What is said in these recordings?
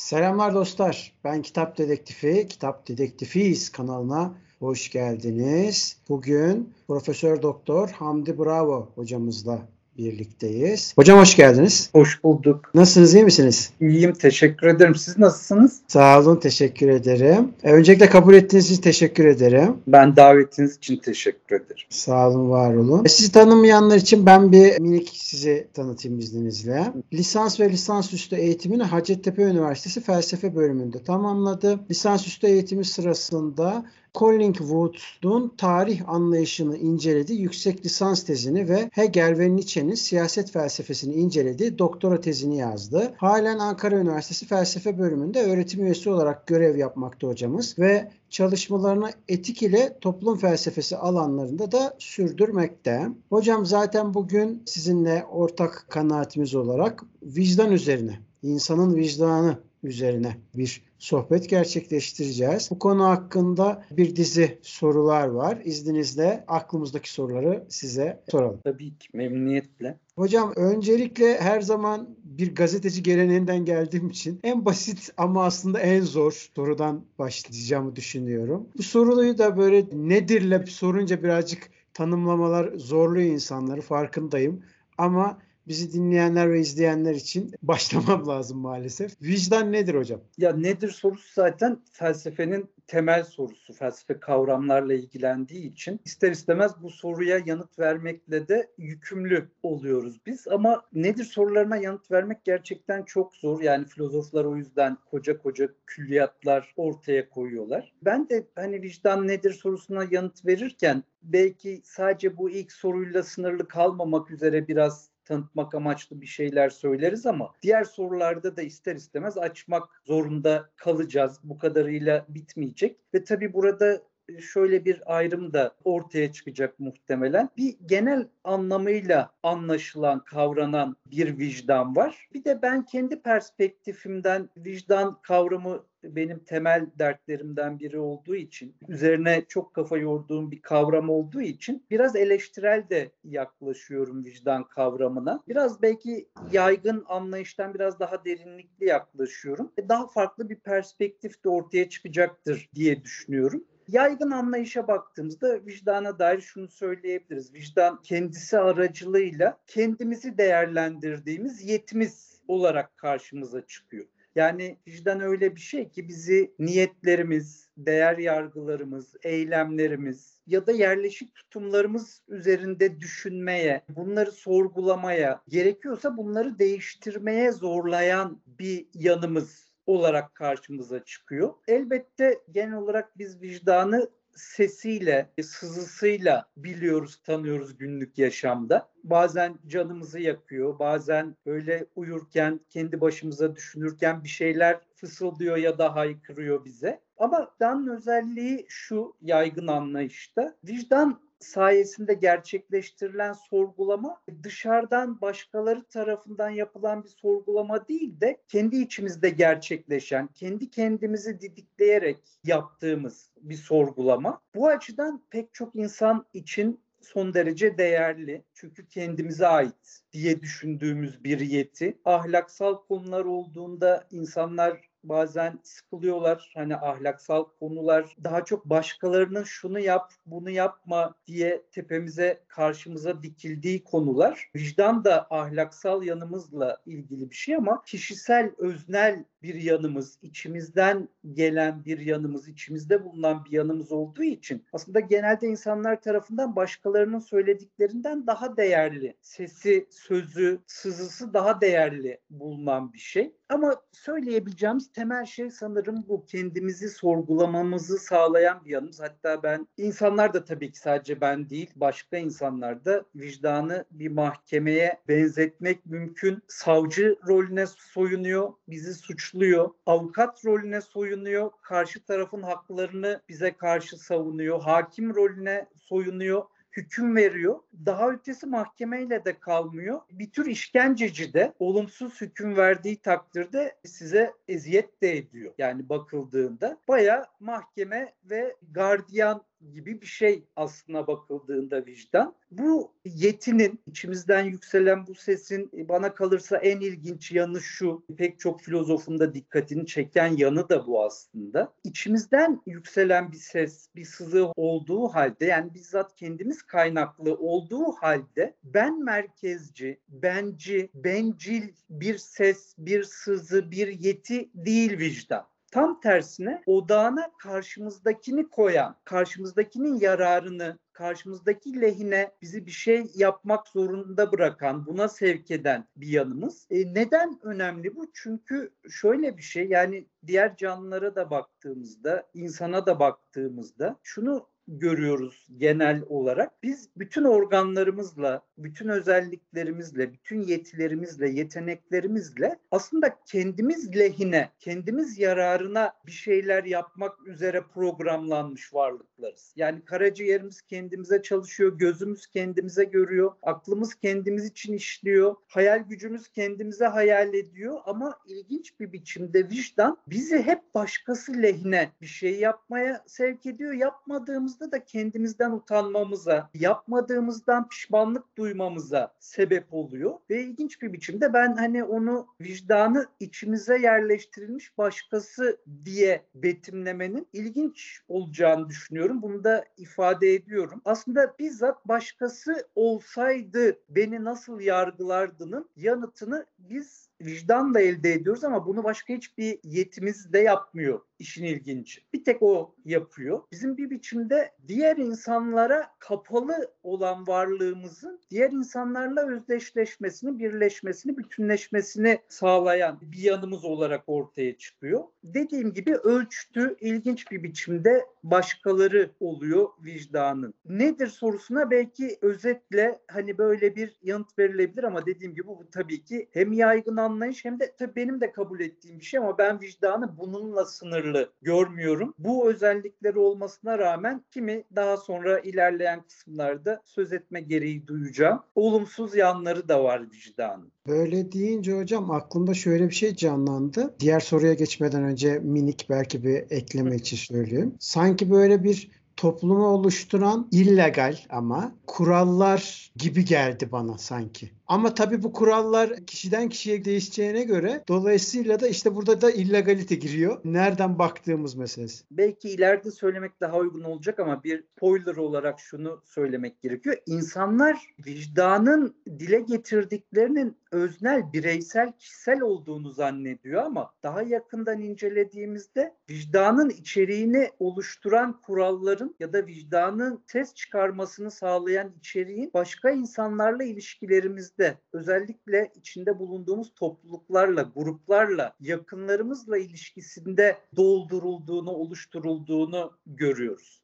Selamlar dostlar. Ben Kitap Dedektifi, Kitap Dedektifiyiz kanalına hoş geldiniz. Bugün Profesör Doktor Hamdi Bravo hocamızla birlikteyiz. Hocam hoş geldiniz. Hoş bulduk. Nasılsınız, iyi misiniz? İyiyim, teşekkür ederim. Siz nasılsınız? Sağ olun, teşekkür ederim. E, öncelikle kabul ettiğiniz için teşekkür ederim. Ben davetiniz için teşekkür ederim. Sağ olun, var olun. E, sizi tanımayanlar için ben bir minik sizi tanıtayım izninizle. Lisans ve lisansüstü eğitimini Hacettepe Üniversitesi Felsefe bölümünde tamamladı. Lisansüstü eğitimi sırasında Collingwood'un tarih anlayışını inceledi. Yüksek lisans tezini ve Hegel ve Nietzsche'nin siyaset felsefesini inceledi. Doktora tezini yazdı. Halen Ankara Üniversitesi Felsefe bölümünde öğretim üyesi olarak görev yapmakta hocamız ve çalışmalarını etik ile toplum felsefesi alanlarında da sürdürmekte. Hocam zaten bugün sizinle ortak kanaatimiz olarak vicdan üzerine, insanın vicdanı üzerine bir sohbet gerçekleştireceğiz. Bu konu hakkında bir dizi sorular var. İzninizle aklımızdaki soruları size soralım. Tabii ki memnuniyetle. Hocam öncelikle her zaman bir gazeteci geleneğinden geldiğim için en basit ama aslında en zor sorudan başlayacağımı düşünüyorum. Bu soruyu da böyle nedirle sorunca birazcık tanımlamalar zorluyor insanları farkındayım. Ama bizi dinleyenler ve izleyenler için başlamam lazım maalesef. Vicdan nedir hocam? Ya nedir sorusu zaten felsefenin temel sorusu. Felsefe kavramlarla ilgilendiği için ister istemez bu soruya yanıt vermekle de yükümlü oluyoruz biz. Ama nedir sorularına yanıt vermek gerçekten çok zor. Yani filozoflar o yüzden koca koca külliyatlar ortaya koyuyorlar. Ben de hani vicdan nedir sorusuna yanıt verirken belki sadece bu ilk soruyla sınırlı kalmamak üzere biraz tanıtmak amaçlı bir şeyler söyleriz ama diğer sorularda da ister istemez açmak zorunda kalacağız. Bu kadarıyla bitmeyecek. Ve tabii burada şöyle bir ayrım da ortaya çıkacak muhtemelen. Bir genel anlamıyla anlaşılan, kavranan bir vicdan var. Bir de ben kendi perspektifimden vicdan kavramı benim temel dertlerimden biri olduğu için, üzerine çok kafa yorduğum bir kavram olduğu için biraz eleştirel de yaklaşıyorum vicdan kavramına. Biraz belki yaygın anlayıştan biraz daha derinlikli yaklaşıyorum. Daha farklı bir perspektif de ortaya çıkacaktır diye düşünüyorum yaygın anlayışa baktığımızda vicdana dair şunu söyleyebiliriz. Vicdan kendisi aracılığıyla kendimizi değerlendirdiğimiz yetimiz olarak karşımıza çıkıyor. Yani vicdan öyle bir şey ki bizi niyetlerimiz, değer yargılarımız, eylemlerimiz ya da yerleşik tutumlarımız üzerinde düşünmeye, bunları sorgulamaya, gerekiyorsa bunları değiştirmeye zorlayan bir yanımız olarak karşımıza çıkıyor. Elbette genel olarak biz vicdanı sesiyle, sızısıyla biliyoruz, tanıyoruz günlük yaşamda. Bazen canımızı yakıyor, bazen böyle uyurken, kendi başımıza düşünürken bir şeyler fısıldıyor ya da haykırıyor bize. Ama vicdanın özelliği şu yaygın anlayışta. Vicdan sayesinde gerçeklleştirilen sorgulama dışarıdan başkaları tarafından yapılan bir sorgulama değil de kendi içimizde gerçekleşen, kendi kendimizi didikleyerek yaptığımız bir sorgulama. Bu açıdan pek çok insan için son derece değerli. Çünkü kendimize ait diye düşündüğümüz bir yeti. Ahlaksal konular olduğunda insanlar bazen sıkılıyorlar. Hani ahlaksal konular daha çok başkalarının şunu yap, bunu yapma diye tepemize, karşımıza dikildiği konular. Vicdan da ahlaksal yanımızla ilgili bir şey ama kişisel, öznel bir yanımız, içimizden gelen bir yanımız, içimizde bulunan bir yanımız olduğu için aslında genelde insanlar tarafından başkalarının söylediklerinden daha değerli, sesi, sözü, sızısı daha değerli bulunan bir şey. Ama söyleyebileceğimiz temel şey sanırım bu. Kendimizi sorgulamamızı sağlayan bir yanımız. Hatta ben, insanlar da tabii ki sadece ben değil, başka insanlar da vicdanı bir mahkemeye benzetmek mümkün. Savcı rolüne soyunuyor, bizi suçluyor. Avukat rolüne soyunuyor, karşı tarafın haklarını bize karşı savunuyor. Hakim rolüne soyunuyor hüküm veriyor. Daha ötesi mahkemeyle de kalmıyor. Bir tür işkenceci de olumsuz hüküm verdiği takdirde size eziyet de ediyor. Yani bakıldığında baya mahkeme ve gardiyan gibi bir şey aslına bakıldığında vicdan. Bu yetinin, içimizden yükselen bu sesin bana kalırsa en ilginç yanı şu, pek çok filozofun da dikkatini çeken yanı da bu aslında. İçimizden yükselen bir ses, bir sızı olduğu halde yani bizzat kendimiz kaynaklı olduğu halde ben merkezci, benci, bencil bir ses, bir sızı, bir yeti değil vicdan. Tam tersine odağına karşımızdakini koyan, karşımızdakinin yararını, karşımızdaki lehine bizi bir şey yapmak zorunda bırakan, buna sevk eden bir yanımız. E neden önemli bu? Çünkü şöyle bir şey yani diğer canlılara da baktığımızda, insana da baktığımızda şunu görüyoruz genel olarak. Biz bütün organlarımızla, bütün özelliklerimizle, bütün yetilerimizle, yeteneklerimizle aslında kendimiz lehine, kendimiz yararına bir şeyler yapmak üzere programlanmış varlıklarız. Yani karaciğerimiz kendimize çalışıyor, gözümüz kendimize görüyor, aklımız kendimiz için işliyor, hayal gücümüz kendimize hayal ediyor ama ilginç bir biçimde vicdan bizi hep başkası lehine bir şey yapmaya sevk ediyor. Yapmadığımız yaptığımızda da kendimizden utanmamıza, yapmadığımızdan pişmanlık duymamıza sebep oluyor. Ve ilginç bir biçimde ben hani onu vicdanı içimize yerleştirilmiş başkası diye betimlemenin ilginç olacağını düşünüyorum. Bunu da ifade ediyorum. Aslında bizzat başkası olsaydı beni nasıl yargılardının yanıtını biz vicdanla elde ediyoruz ama bunu başka hiçbir yetimiz de yapmıyor işin ilginci. Bir tek o yapıyor. Bizim bir biçimde diğer insanlara kapalı olan varlığımızın diğer insanlarla özdeşleşmesini, birleşmesini, bütünleşmesini sağlayan bir yanımız olarak ortaya çıkıyor. Dediğim gibi ölçtü ilginç bir biçimde başkaları oluyor vicdanın. Nedir sorusuna belki özetle hani böyle bir yanıt verilebilir ama dediğim gibi bu tabii ki hem yaygın anlayış hem de tabii benim de kabul ettiğim bir şey ama ben vicdanı bununla sınırlı görmüyorum. Bu özellikleri olmasına rağmen kimi daha sonra ilerleyen kısımlarda söz etme gereği duyacağım. Olumsuz yanları da var vicdanın. Böyle deyince hocam aklımda şöyle bir şey canlandı. Diğer soruya geçmeden önce minik belki bir ekleme için söyleyeyim. Sanki böyle bir toplumu oluşturan illegal ama kurallar gibi geldi bana sanki. Ama tabii bu kurallar kişiden kişiye değişeceğine göre dolayısıyla da işte burada da illegalite giriyor. Nereden baktığımız meselesi. Belki ileride söylemek daha uygun olacak ama bir spoiler olarak şunu söylemek gerekiyor. İnsanlar vicdanın dile getirdiklerinin öznel, bireysel, kişisel olduğunu zannediyor ama daha yakından incelediğimizde vicdanın içeriğini oluşturan kuralların ya da vicdanın ses çıkarmasını sağlayan içeriğin başka insanlarla ilişkilerimizde özellikle içinde bulunduğumuz topluluklarla, gruplarla, yakınlarımızla ilişkisinde doldurulduğunu, oluşturulduğunu görüyoruz.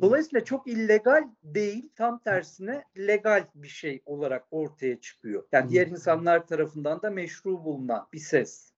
Dolayısıyla çok illegal değil, tam tersine legal bir şey olarak ortaya çıkıyor. Yani diğer insanlar tarafından da meşru bulunan bir ses.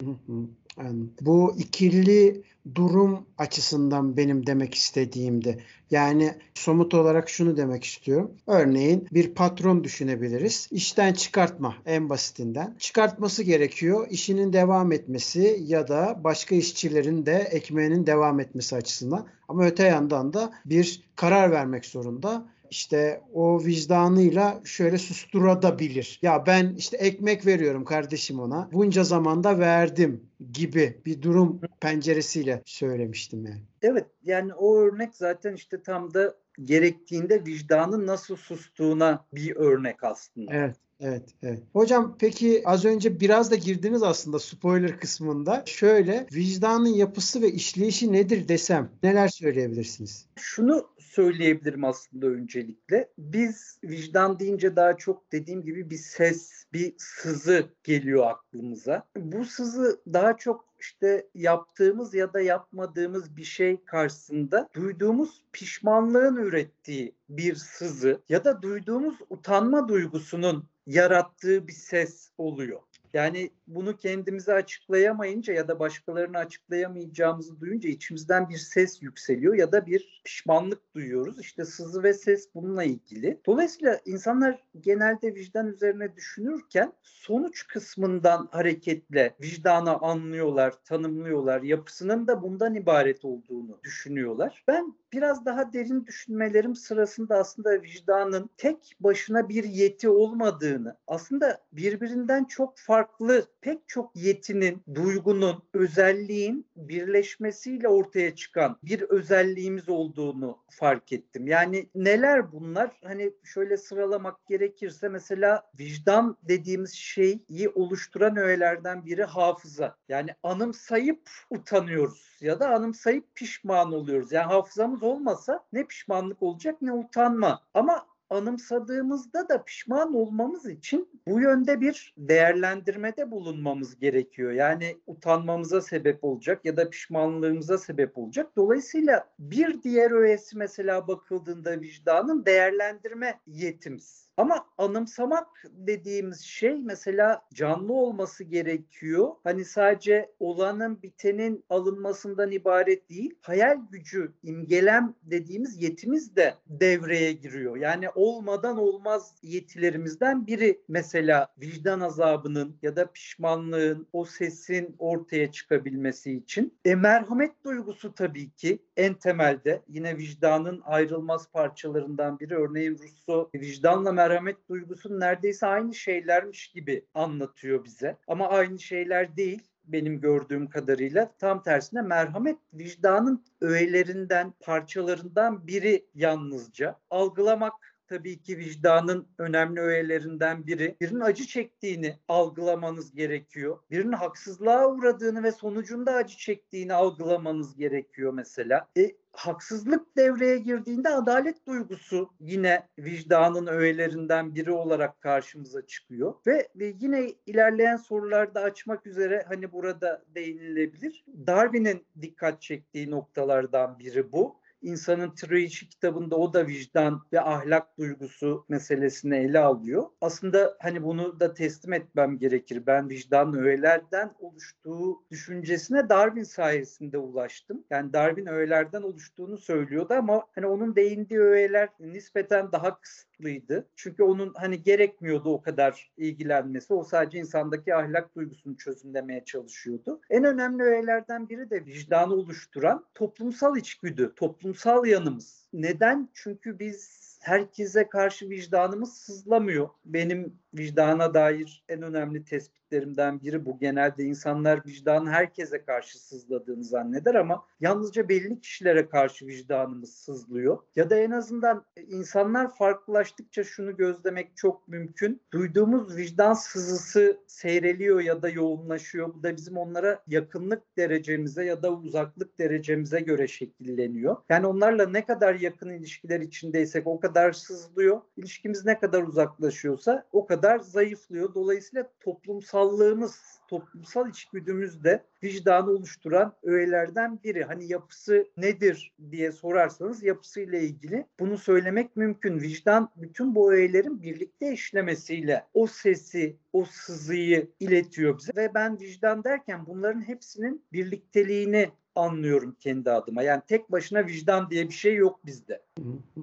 Yani bu ikili durum açısından benim demek istediğimdi. Yani somut olarak şunu demek istiyorum. Örneğin bir patron düşünebiliriz. İşten çıkartma en basitinden. Çıkartması gerekiyor. İşinin devam etmesi ya da başka işçilerin de ekmeğinin devam etmesi açısından. Ama öte yandan da bir karar vermek zorunda işte o vicdanıyla şöyle susturabilir. Ya ben işte ekmek veriyorum kardeşim ona. Bunca zamanda verdim gibi bir durum penceresiyle söylemiştim yani. Evet yani o örnek zaten işte tam da gerektiğinde vicdanın nasıl sustuğuna bir örnek aslında. Evet. Evet, evet. Hocam peki az önce biraz da girdiniz aslında spoiler kısmında. Şöyle vicdanın yapısı ve işleyişi nedir desem neler söyleyebilirsiniz? Şunu söyleyebilirim aslında öncelikle. Biz vicdan deyince daha çok dediğim gibi bir ses, bir sızı geliyor aklımıza. Bu sızı daha çok işte yaptığımız ya da yapmadığımız bir şey karşısında duyduğumuz pişmanlığın ürettiği bir sızı ya da duyduğumuz utanma duygusunun yarattığı bir ses oluyor. Yani bunu kendimize açıklayamayınca ya da başkalarına açıklayamayacağımızı duyunca içimizden bir ses yükseliyor ya da bir pişmanlık duyuyoruz. İşte sızı ve ses bununla ilgili. Dolayısıyla insanlar genelde vicdan üzerine düşünürken sonuç kısmından hareketle vicdanı anlıyorlar, tanımlıyorlar. Yapısının da bundan ibaret olduğunu düşünüyorlar. Ben biraz daha derin düşünmelerim sırasında aslında vicdanın tek başına bir yeti olmadığını, aslında birbirinden çok farklı pek çok yetinin, duygunun, özelliğin birleşmesiyle ortaya çıkan bir özelliğimiz olduğunu fark ettim. Yani neler bunlar? Hani şöyle sıralamak gerekirse mesela vicdan dediğimiz şeyi oluşturan öğelerden biri hafıza. Yani anımsayıp utanıyoruz ya da anımsayıp pişman oluyoruz. Yani hafızamız olmasa ne pişmanlık olacak ne utanma. Ama anımsadığımızda da pişman olmamız için bu yönde bir değerlendirmede bulunmamız gerekiyor. Yani utanmamıza sebep olacak ya da pişmanlığımıza sebep olacak. Dolayısıyla bir diğer öğesi mesela bakıldığında vicdanın değerlendirme yetimiz. Ama anımsamak dediğimiz şey mesela canlı olması gerekiyor. Hani sadece olanın bitenin alınmasından ibaret değil. Hayal gücü, imgelem dediğimiz yetimiz de devreye giriyor. Yani olmadan olmaz yetilerimizden biri mesela vicdan azabının ya da pişmanlığın, o sesin ortaya çıkabilmesi için. E, merhamet duygusu tabii ki en temelde yine vicdanın ayrılmaz parçalarından biri. Örneğin Russo vicdanla merhamet merhamet duygusunun neredeyse aynı şeylermiş gibi anlatıyor bize. Ama aynı şeyler değil benim gördüğüm kadarıyla tam tersine merhamet vicdanın öğelerinden, parçalarından biri yalnızca. Algılamak tabii ki vicdanın önemli öğelerinden biri. Birinin acı çektiğini algılamanız gerekiyor. Birinin haksızlığa uğradığını ve sonucunda acı çektiğini algılamanız gerekiyor mesela. E, haksızlık devreye girdiğinde adalet duygusu yine vicdanın öğelerinden biri olarak karşımıza çıkıyor ve, ve yine ilerleyen sorularda açmak üzere hani burada değinilebilir. Darwin'in dikkat çektiği noktalardan biri bu insanın Trilogy kitabında o da vicdan ve ahlak duygusu meselesini ele alıyor. Aslında hani bunu da teslim etmem gerekir. Ben vicdan öğelerden oluştuğu düşüncesine Darwin sayesinde ulaştım. Yani Darwin öğelerden oluştuğunu söylüyordu ama hani onun değindiği öğeler nispeten daha kısıtlıydı. Çünkü onun hani gerekmiyordu o kadar ilgilenmesi. O sadece insandaki ahlak duygusunu çözümlemeye çalışıyordu. En önemli öğelerden biri de vicdanı oluşturan toplumsal içgüdü, toplumsal yanımız. Neden? Çünkü biz herkese karşı vicdanımız sızlamıyor. Benim vicdana dair en önemli tespitlerimden biri bu. Genelde insanlar vicdanı herkese karşı sızladığını zanneder ama yalnızca belli kişilere karşı vicdanımız sızlıyor. Ya da en azından insanlar farklılaştıkça şunu gözlemek çok mümkün. Duyduğumuz vicdan sızısı seyreliyor ya da yoğunlaşıyor. Bu da bizim onlara yakınlık derecemize ya da uzaklık derecemize göre şekilleniyor. Yani onlarla ne kadar yakın ilişkiler içindeysek o kadar sızlıyor. İlişkimiz ne kadar uzaklaşıyorsa o kadar zayıflıyor. Dolayısıyla toplumsallığımız, toplumsal içgüdümüz de vicdanı oluşturan öğelerden biri. Hani yapısı nedir diye sorarsanız yapısıyla ilgili bunu söylemek mümkün. Vicdan bütün bu öğelerin birlikte işlemesiyle o sesi, o sızıyı iletiyor bize ve ben vicdan derken bunların hepsinin birlikteliğini anlıyorum kendi adıma. Yani tek başına vicdan diye bir şey yok bizde.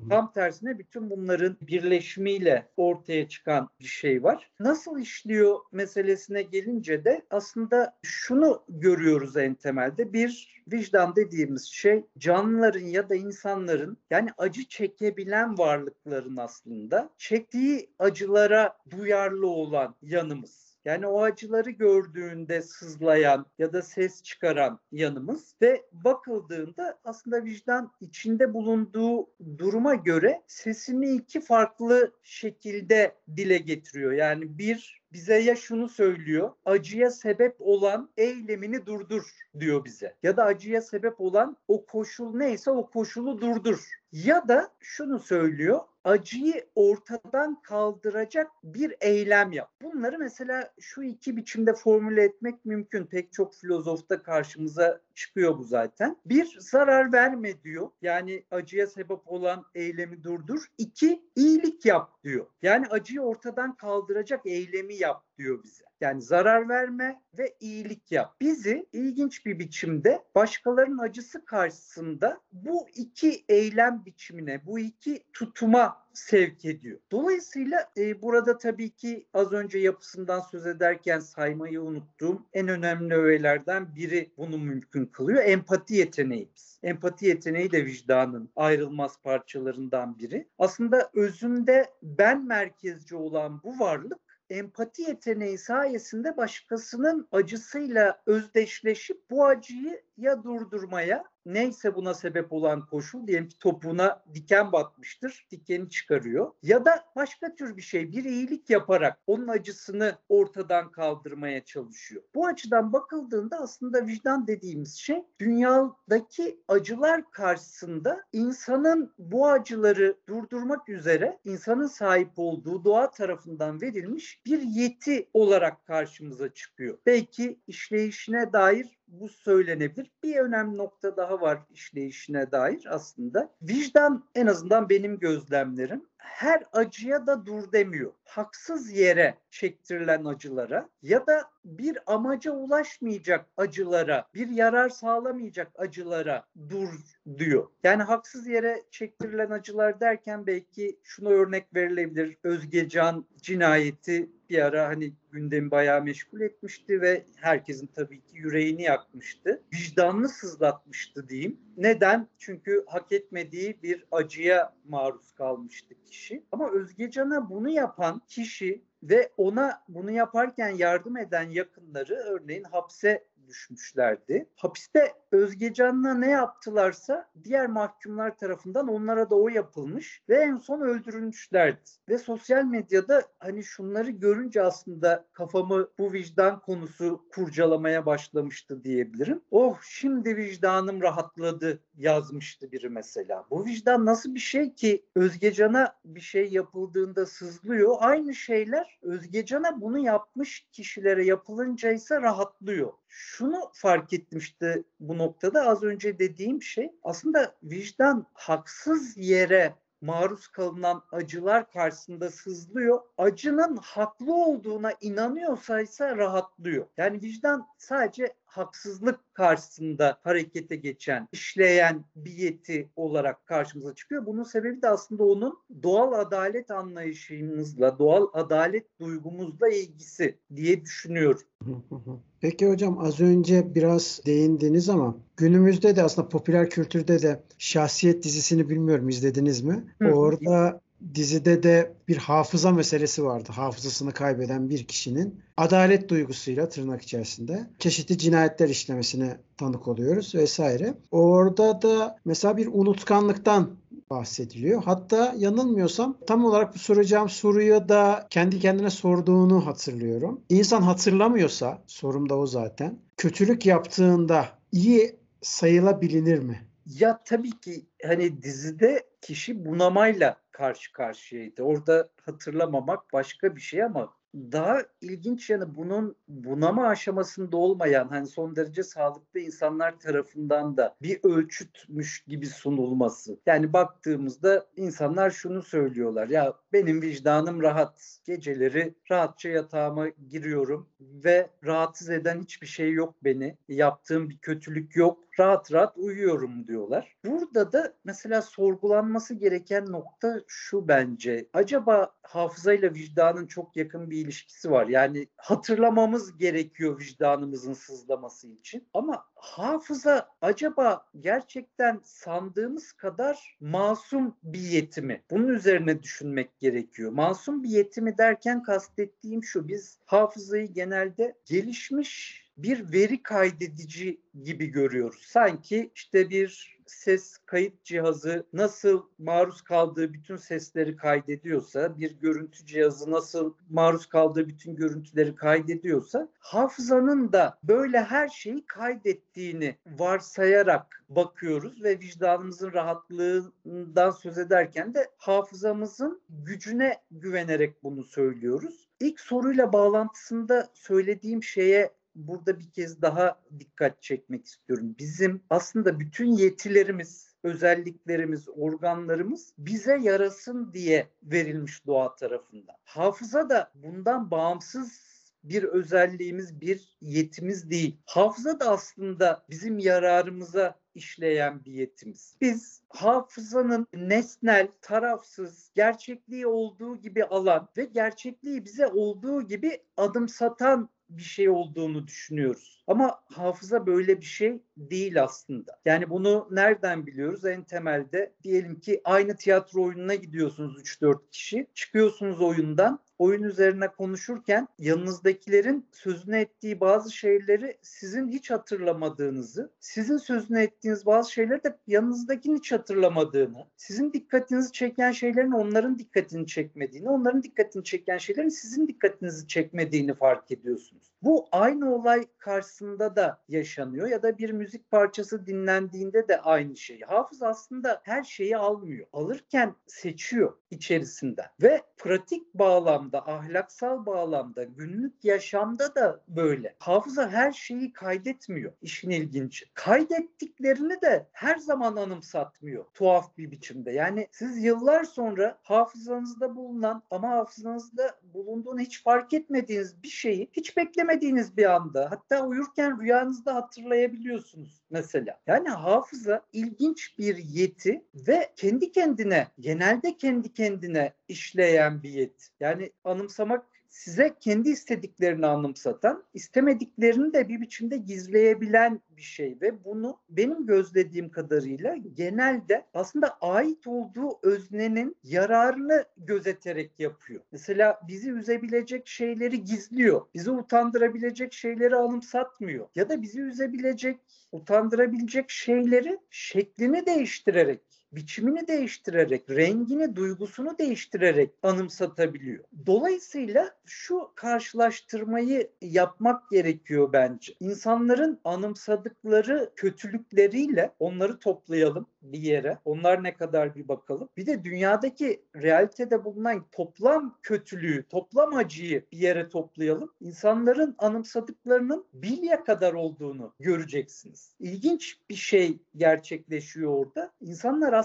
Tam tersine bütün bunların birleşimiyle ortaya çıkan bir şey var. Nasıl işliyor meselesine gelince de aslında şunu görüyoruz en temelde. Bir vicdan dediğimiz şey canlıların ya da insanların yani acı çekebilen varlıkların aslında çektiği acılara duyarlı olan yanımız. Yani o acıları gördüğünde sızlayan ya da ses çıkaran yanımız ve bakıldığında aslında vicdan içinde bulunduğu duruma göre sesini iki farklı şekilde dile getiriyor. Yani bir bize ya şunu söylüyor. Acıya sebep olan eylemini durdur diyor bize. Ya da acıya sebep olan o koşul neyse o koşulu durdur. Ya da şunu söylüyor acıyı ortadan kaldıracak bir eylem yap. Bunları mesela şu iki biçimde formüle etmek mümkün. Pek çok filozofta karşımıza çıkıyor bu zaten. Bir, zarar verme diyor. Yani acıya sebep olan eylemi durdur. İki, iyilik yap diyor. Yani acıyı ortadan kaldıracak eylemi yap diyor bize. Yani zarar verme ve iyilik yap. Bizi ilginç bir biçimde başkalarının acısı karşısında bu iki eylem biçimine, bu iki tutuma sevk ediyor. Dolayısıyla e, burada tabii ki az önce yapısından söz ederken saymayı unuttuğum en önemli öğelerden biri bunu mümkün kılıyor. Empati yeteneğimiz. Empati yeteneği de vicdanın ayrılmaz parçalarından biri. Aslında özünde ben merkezci olan bu varlık empati yeteneği sayesinde başkasının acısıyla özdeşleşip bu acıyı ya durdurmaya neyse buna sebep olan koşul diyelim ki topuğuna diken batmıştır. Dikeni çıkarıyor. Ya da başka tür bir şey bir iyilik yaparak onun acısını ortadan kaldırmaya çalışıyor. Bu açıdan bakıldığında aslında vicdan dediğimiz şey dünyadaki acılar karşısında insanın bu acıları durdurmak üzere insanın sahip olduğu doğa tarafından verilmiş bir yeti olarak karşımıza çıkıyor. Belki işleyişine dair bu söylenebilir. Bir önemli nokta daha var işleyişine dair aslında. Vicdan en azından benim gözlemlerim her acıya da dur demiyor. Haksız yere çektirilen acılara ya da bir amaca ulaşmayacak acılara, bir yarar sağlamayacak acılara dur diyor. Yani haksız yere çektirilen acılar derken belki şuna örnek verilebilir. Özgecan cinayeti bir ara hani gündemi bayağı meşgul etmişti ve herkesin tabii ki yüreğini yakmıştı. Vicdanını sızlatmıştı diyeyim. Neden? Çünkü hak etmediği bir acıya maruz kalmıştı kişi. Ama Özgecan'a bunu yapan kişi ve ona bunu yaparken yardım eden yakınları örneğin hapse düşmüşlerdi. Hapiste Özgecan'la ne yaptılarsa diğer mahkumlar tarafından onlara da o yapılmış ve en son öldürülmüşlerdi. Ve sosyal medyada hani şunları görünce aslında kafamı bu vicdan konusu kurcalamaya başlamıştı diyebilirim. Oh şimdi vicdanım rahatladı yazmıştı biri mesela. Bu vicdan nasıl bir şey ki Özgecan'a bir şey yapıldığında sızlıyor. Aynı şeyler Özgecan'a bunu yapmış kişilere yapılınca ise rahatlıyor. Şunu fark ettim işte bu noktada az önce dediğim şey aslında vicdan haksız yere maruz kalınan acılar karşısında sızlıyor. Acının haklı olduğuna inanıyorsa ise rahatlıyor. Yani vicdan sadece haksızlık karşısında harekete geçen, işleyen bir yeti olarak karşımıza çıkıyor. Bunun sebebi de aslında onun doğal adalet anlayışımızla, doğal adalet duygumuzla ilgisi diye düşünüyorum. Peki hocam az önce biraz değindiniz ama günümüzde de aslında popüler kültürde de Şahsiyet dizisini bilmiyorum izlediniz mi? Orada dizide de bir hafıza meselesi vardı. Hafızasını kaybeden bir kişinin adalet duygusuyla tırnak içerisinde çeşitli cinayetler işlemesine tanık oluyoruz vesaire. Orada da mesela bir unutkanlıktan bahsediliyor. Hatta yanılmıyorsam tam olarak bu soracağım soruyu da kendi kendine sorduğunu hatırlıyorum. İnsan hatırlamıyorsa, sorum da o zaten, kötülük yaptığında iyi sayılabilir mi? Ya tabii ki hani dizide kişi bunamayla karşı karşıyaydı. Orada hatırlamamak başka bir şey ama daha ilginç yanı bunun bunama aşamasında olmayan hani son derece sağlıklı insanlar tarafından da bir ölçütmüş gibi sunulması. Yani baktığımızda insanlar şunu söylüyorlar ya benim vicdanım rahat. Geceleri rahatça yatağıma giriyorum ve rahatsız eden hiçbir şey yok beni. Yaptığım bir kötülük yok. Rahat rahat uyuyorum diyorlar. Burada da mesela sorgulanması gereken nokta şu bence. Acaba hafızayla vicdanın çok yakın bir ilişkisi var. Yani hatırlamamız gerekiyor vicdanımızın sızlaması için. Ama hafıza acaba gerçekten sandığımız kadar masum bir yetimi? Bunun üzerine düşünmek gerekiyor. Masum bir yetimi derken kastettiğim şu. Biz hafızayı genelde gelişmiş bir veri kaydedici gibi görüyoruz. Sanki işte bir ses kayıt cihazı nasıl maruz kaldığı bütün sesleri kaydediyorsa, bir görüntü cihazı nasıl maruz kaldığı bütün görüntüleri kaydediyorsa, hafızanın da böyle her şeyi kaydettiğini varsayarak bakıyoruz ve vicdanımızın rahatlığından söz ederken de hafızamızın gücüne güvenerek bunu söylüyoruz. İlk soruyla bağlantısında söylediğim şeye burada bir kez daha dikkat çekmek istiyorum. Bizim aslında bütün yetilerimiz özelliklerimiz, organlarımız bize yarasın diye verilmiş doğa tarafından. Hafıza da bundan bağımsız bir özelliğimiz, bir yetimiz değil. Hafıza da aslında bizim yararımıza işleyen bir yetimiz. Biz hafızanın nesnel, tarafsız, gerçekliği olduğu gibi alan ve gerçekliği bize olduğu gibi adımsatan bir şey olduğunu düşünüyoruz. Ama hafıza böyle bir şey değil aslında. Yani bunu nereden biliyoruz? En temelde diyelim ki aynı tiyatro oyununa gidiyorsunuz 3-4 kişi. Çıkıyorsunuz oyundan oyun üzerine konuşurken yanınızdakilerin sözünü ettiği bazı şeyleri sizin hiç hatırlamadığınızı, sizin sözünü ettiğiniz bazı şeyleri de yanınızdakinin hiç hatırlamadığını, sizin dikkatinizi çeken şeylerin onların dikkatini çekmediğini, onların dikkatini çeken şeylerin sizin dikkatinizi çekmediğini fark ediyorsunuz. Bu aynı olay karşısında da yaşanıyor ya da bir müzik parçası dinlendiğinde de aynı şey. Hafız aslında her şeyi almıyor. Alırken seçiyor içerisinde ve pratik bağlamda, ahlaksal bağlamda, günlük yaşamda da böyle. Hafıza her şeyi kaydetmiyor. İşin ilginci. Kaydettiklerini de her zaman anımsatmıyor. Tuhaf bir biçimde. Yani siz yıllar sonra hafızanızda bulunan ama hafızanızda bulunduğunu hiç fark etmediğiniz bir şeyi hiç beklemediğiniz bir anda hatta uyurken rüyanızda hatırlayabiliyorsunuz mesela. Yani hafıza ilginç bir yeti ve kendi kendine genelde kendi kendine işleyen bir yeti. Yani anımsamak size kendi istediklerini anımsatan, istemediklerini de bir biçimde gizleyebilen bir şey ve bunu benim gözlediğim kadarıyla genelde aslında ait olduğu öznenin yararını gözeterek yapıyor. Mesela bizi üzebilecek şeyleri gizliyor. Bizi utandırabilecek şeyleri anımsatmıyor. Ya da bizi üzebilecek, utandırabilecek şeyleri şeklini değiştirerek biçimini değiştirerek, rengini, duygusunu değiştirerek anımsatabiliyor. Dolayısıyla şu karşılaştırmayı yapmak gerekiyor bence. İnsanların anımsadıkları kötülükleriyle onları toplayalım bir yere. Onlar ne kadar bir bakalım. Bir de dünyadaki realitede bulunan toplam kötülüğü, toplam acıyı bir yere toplayalım. İnsanların anımsadıklarının bilye kadar olduğunu göreceksiniz. İlginç bir şey gerçekleşiyor orada. İnsanlar aslında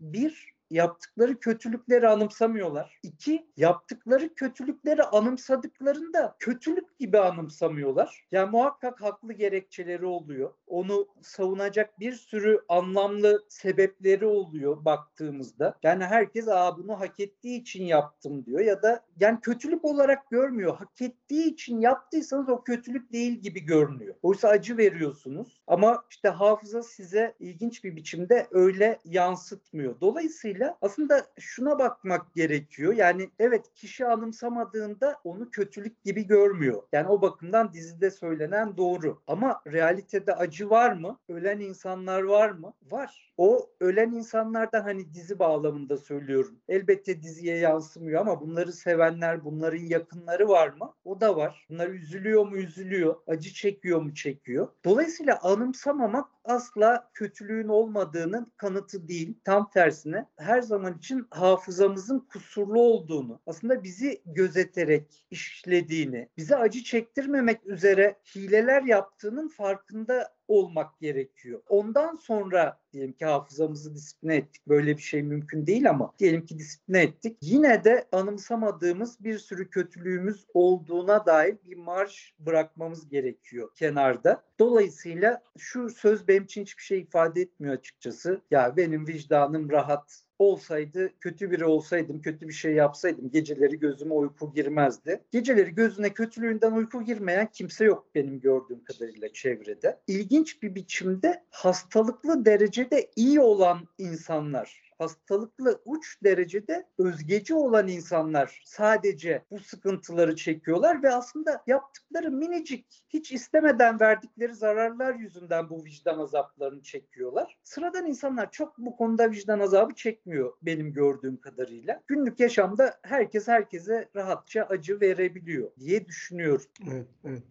bir yaptıkları kötülükleri anımsamıyorlar. İki, yaptıkları kötülükleri anımsadıklarında kötülük gibi anımsamıyorlar. Yani muhakkak haklı gerekçeleri oluyor. Onu savunacak bir sürü anlamlı sebepleri oluyor baktığımızda. Yani herkes Aa, bunu hak ettiği için yaptım diyor ya da yani kötülük olarak görmüyor. Hak ettiği için yaptıysanız o kötülük değil gibi görünüyor. Oysa acı veriyorsunuz ama işte hafıza size ilginç bir biçimde öyle yansıtmıyor. Dolayısıyla aslında şuna bakmak gerekiyor. Yani evet kişi anımsamadığında onu kötülük gibi görmüyor. Yani o bakımdan dizide söylenen doğru. Ama realitede acı var mı? Ölen insanlar var mı? Var. O ölen insanlardan hani dizi bağlamında söylüyorum. Elbette diziye yansımıyor ama bunları sevenler, bunların yakınları var mı? O da var. Bunlar üzülüyor mu? Üzülüyor. Acı çekiyor mu? Çekiyor. Dolayısıyla anımsamamak asla kötülüğün olmadığının kanıtı değil. Tam tersine her zaman için hafızamızın kusurlu olduğunu, aslında bizi gözeterek işlediğini, bize acı çektirmemek üzere hileler yaptığının farkında olmak gerekiyor. Ondan sonra diyelim ki hafızamızı disipline ettik. Böyle bir şey mümkün değil ama diyelim ki disipline ettik. Yine de anımsamadığımız bir sürü kötülüğümüz olduğuna dair bir marş bırakmamız gerekiyor kenarda. Dolayısıyla şu söz benim için hiçbir şey ifade etmiyor açıkçası. Ya benim vicdanım rahat, olsaydı, kötü biri olsaydım, kötü bir şey yapsaydım geceleri gözüme uyku girmezdi. Geceleri gözüne kötülüğünden uyku girmeyen kimse yok benim gördüğüm kadarıyla çevrede. İlginç bir biçimde hastalıklı derecede iyi olan insanlar hastalıklı uç derecede özgeci olan insanlar sadece bu sıkıntıları çekiyorlar ve aslında yaptıkları minicik hiç istemeden verdikleri zararlar yüzünden bu vicdan azaplarını çekiyorlar. Sıradan insanlar çok bu konuda vicdan azabı çekmiyor benim gördüğüm kadarıyla. Günlük yaşamda herkes herkese rahatça acı verebiliyor diye düşünüyorum. Evet, evet.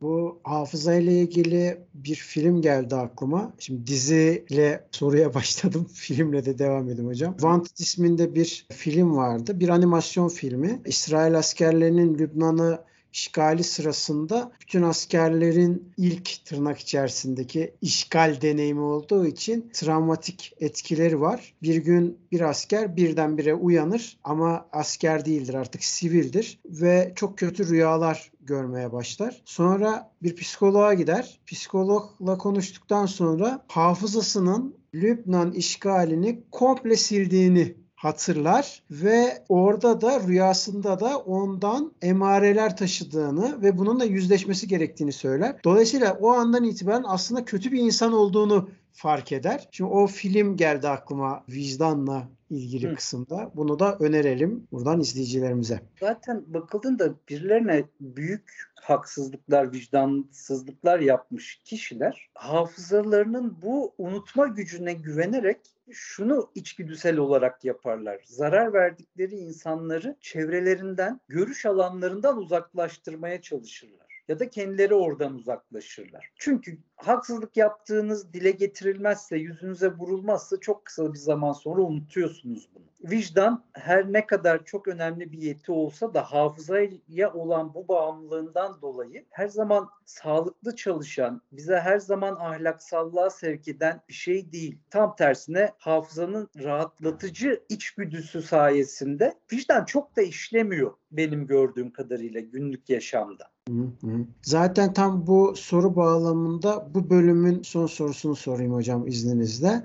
Bu hafıza ile ilgili bir film geldi aklıma. Şimdi diziyle soruya başladım. Filmle de devam edeyim hocam. Wanted isminde bir film vardı. Bir animasyon filmi. İsrail askerlerinin Lübnan'ı işgali sırasında bütün askerlerin ilk tırnak içerisindeki işgal deneyimi olduğu için travmatik etkileri var. Bir gün bir asker birdenbire uyanır ama asker değildir artık sivildir ve çok kötü rüyalar görmeye başlar. Sonra bir psikoloğa gider. Psikologla konuştuktan sonra hafızasının Lübnan işgalini komple sildiğini hatırlar ve orada da rüyasında da ondan emareler taşıdığını ve bununla yüzleşmesi gerektiğini söyler. Dolayısıyla o andan itibaren aslında kötü bir insan olduğunu fark eder. Şimdi o film geldi aklıma vicdanla ilgili Hı. kısımda. Bunu da önerelim buradan izleyicilerimize. Zaten bakıldığında birilerine büyük haksızlıklar, vicdansızlıklar yapmış kişiler hafızalarının bu unutma gücüne güvenerek şunu içgüdüsel olarak yaparlar. Zarar verdikleri insanları çevrelerinden, görüş alanlarından uzaklaştırmaya çalışırlar ya da kendileri oradan uzaklaşırlar. Çünkü haksızlık yaptığınız dile getirilmezse, yüzünüze vurulmazsa çok kısa bir zaman sonra unutuyorsunuz bunu. Vicdan her ne kadar çok önemli bir yeti olsa da hafızaya olan bu bağımlılığından dolayı her zaman sağlıklı çalışan, bize her zaman ahlaksallığa sevk eden bir şey değil. Tam tersine hafızanın rahatlatıcı içgüdüsü sayesinde vicdan çok da işlemiyor benim gördüğüm kadarıyla günlük yaşamda. Zaten tam bu soru bağlamında bu bölümün son sorusunu sorayım hocam izninizle.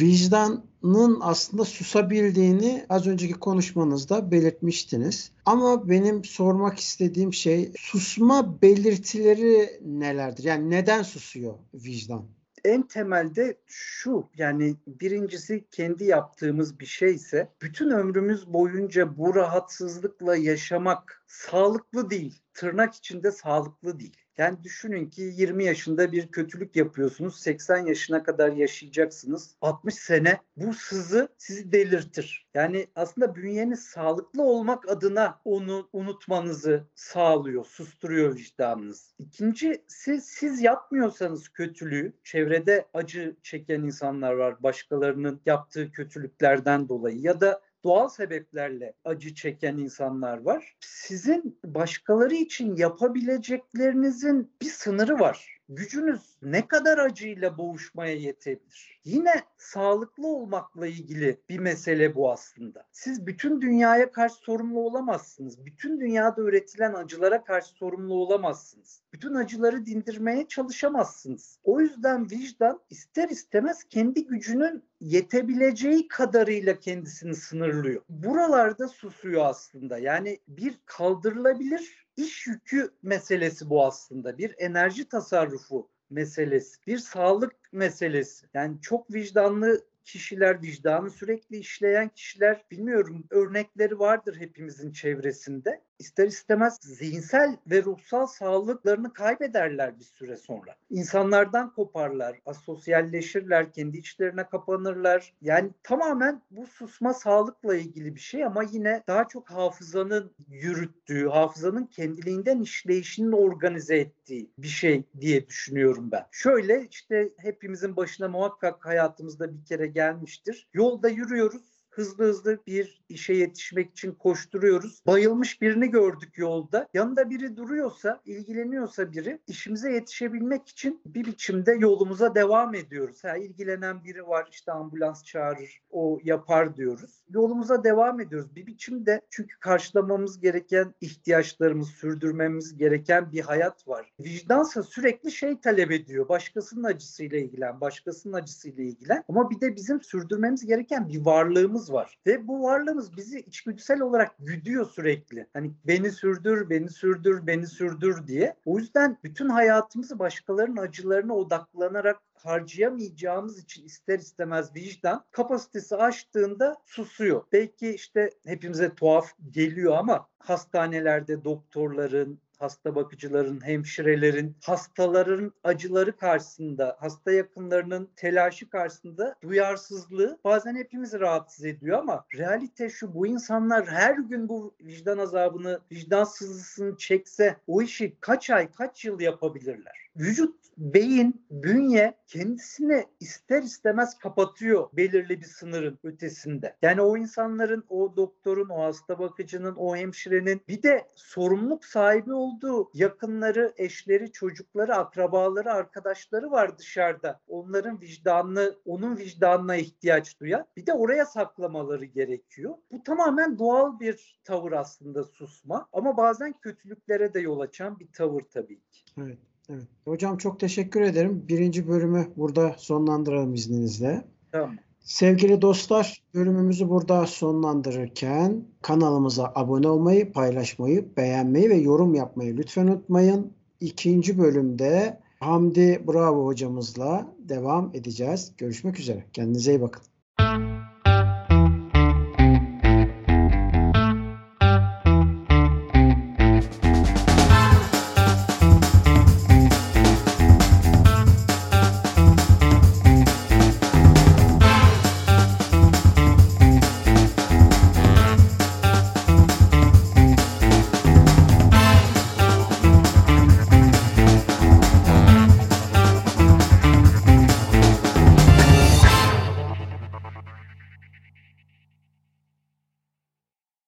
Vicdanın aslında susabildiğini az önceki konuşmanızda belirtmiştiniz. Ama benim sormak istediğim şey susma belirtileri nelerdir? Yani neden susuyor vicdan? En temelde şu yani birincisi kendi yaptığımız bir şeyse bütün ömrümüz boyunca bu rahatsızlıkla yaşamak sağlıklı değil. Tırnak içinde sağlıklı değil. Yani düşünün ki 20 yaşında bir kötülük yapıyorsunuz. 80 yaşına kadar yaşayacaksınız. 60 sene bu sızı sizi delirtir. Yani aslında bünyeniz sağlıklı olmak adına onu unutmanızı sağlıyor, susturuyor vicdanınız. İkincisi siz yapmıyorsanız kötülüğü, çevrede acı çeken insanlar var başkalarının yaptığı kötülüklerden dolayı ya da doğal sebeplerle acı çeken insanlar var. Sizin başkaları için yapabileceklerinizin bir sınırı var. Gücünüz ne kadar acıyla boğuşmaya yetebilir? Yine sağlıklı olmakla ilgili bir mesele bu aslında. Siz bütün dünyaya karşı sorumlu olamazsınız. Bütün dünyada üretilen acılara karşı sorumlu olamazsınız. Bütün acıları dindirmeye çalışamazsınız. O yüzden vicdan ister istemez kendi gücünün yetebileceği kadarıyla kendisini sınırlıyor. Buralarda susuyor aslında. Yani bir kaldırılabilir iş yükü meselesi bu aslında. Bir enerji tasarrufu meselesi, bir sağlık meselesi. Yani çok vicdanlı kişiler, vicdanı sürekli işleyen kişiler bilmiyorum örnekleri vardır hepimizin çevresinde ister istemez zihinsel ve ruhsal sağlıklarını kaybederler bir süre sonra. İnsanlardan koparlar, asosyalleşirler, kendi içlerine kapanırlar. Yani tamamen bu susma sağlıkla ilgili bir şey ama yine daha çok hafızanın yürüttüğü, hafızanın kendiliğinden işleyişinin organize ettiği bir şey diye düşünüyorum ben. Şöyle işte hepimizin başına muhakkak hayatımızda bir kere gelmiştir. Yolda yürüyoruz hızlı hızlı bir işe yetişmek için koşturuyoruz. Bayılmış birini gördük yolda. Yanında biri duruyorsa, ilgileniyorsa biri işimize yetişebilmek için bir biçimde yolumuza devam ediyoruz. Ha, ilgilenen biri var işte ambulans çağırır, o yapar diyoruz. Yolumuza devam ediyoruz. Bir biçimde çünkü karşılamamız gereken ihtiyaçlarımız, sürdürmemiz gereken bir hayat var. Vicdansa sürekli şey talep ediyor. Başkasının acısıyla ilgilen, başkasının acısıyla ilgilen. Ama bir de bizim sürdürmemiz gereken bir varlığımız varlığımız var. Ve bu varlığımız bizi içgüdüsel olarak güdüyor sürekli. Hani beni sürdür, beni sürdür, beni sürdür diye. O yüzden bütün hayatımızı başkalarının acılarına odaklanarak harcayamayacağımız için ister istemez vicdan kapasitesi aştığında susuyor. Belki işte hepimize tuhaf geliyor ama hastanelerde doktorların, hasta bakıcıların, hemşirelerin, hastaların acıları karşısında, hasta yakınlarının telaşı karşısında duyarsızlığı bazen hepimizi rahatsız ediyor ama realite şu bu insanlar her gün bu vicdan azabını, vicdan sızısını çekse o işi kaç ay, kaç yıl yapabilirler? Vücut beyin, bünye kendisini ister istemez kapatıyor belirli bir sınırın ötesinde. Yani o insanların, o doktorun, o hasta bakıcının, o hemşirenin bir de sorumluluk sahibi olduğu yakınları, eşleri, çocukları, akrabaları, arkadaşları var dışarıda. Onların vicdanını, onun vicdanına ihtiyaç duyan. Bir de oraya saklamaları gerekiyor. Bu tamamen doğal bir tavır aslında susma ama bazen kötülüklere de yol açan bir tavır tabii ki. Evet. Evet. Hocam çok teşekkür ederim. Birinci bölümü burada sonlandıralım izninizle. Tamam. Sevgili dostlar, bölümümüzü burada sonlandırırken kanalımıza abone olmayı, paylaşmayı, beğenmeyi ve yorum yapmayı lütfen unutmayın. İkinci bölümde Hamdi Bravo hocamızla devam edeceğiz. Görüşmek üzere. Kendinize iyi bakın.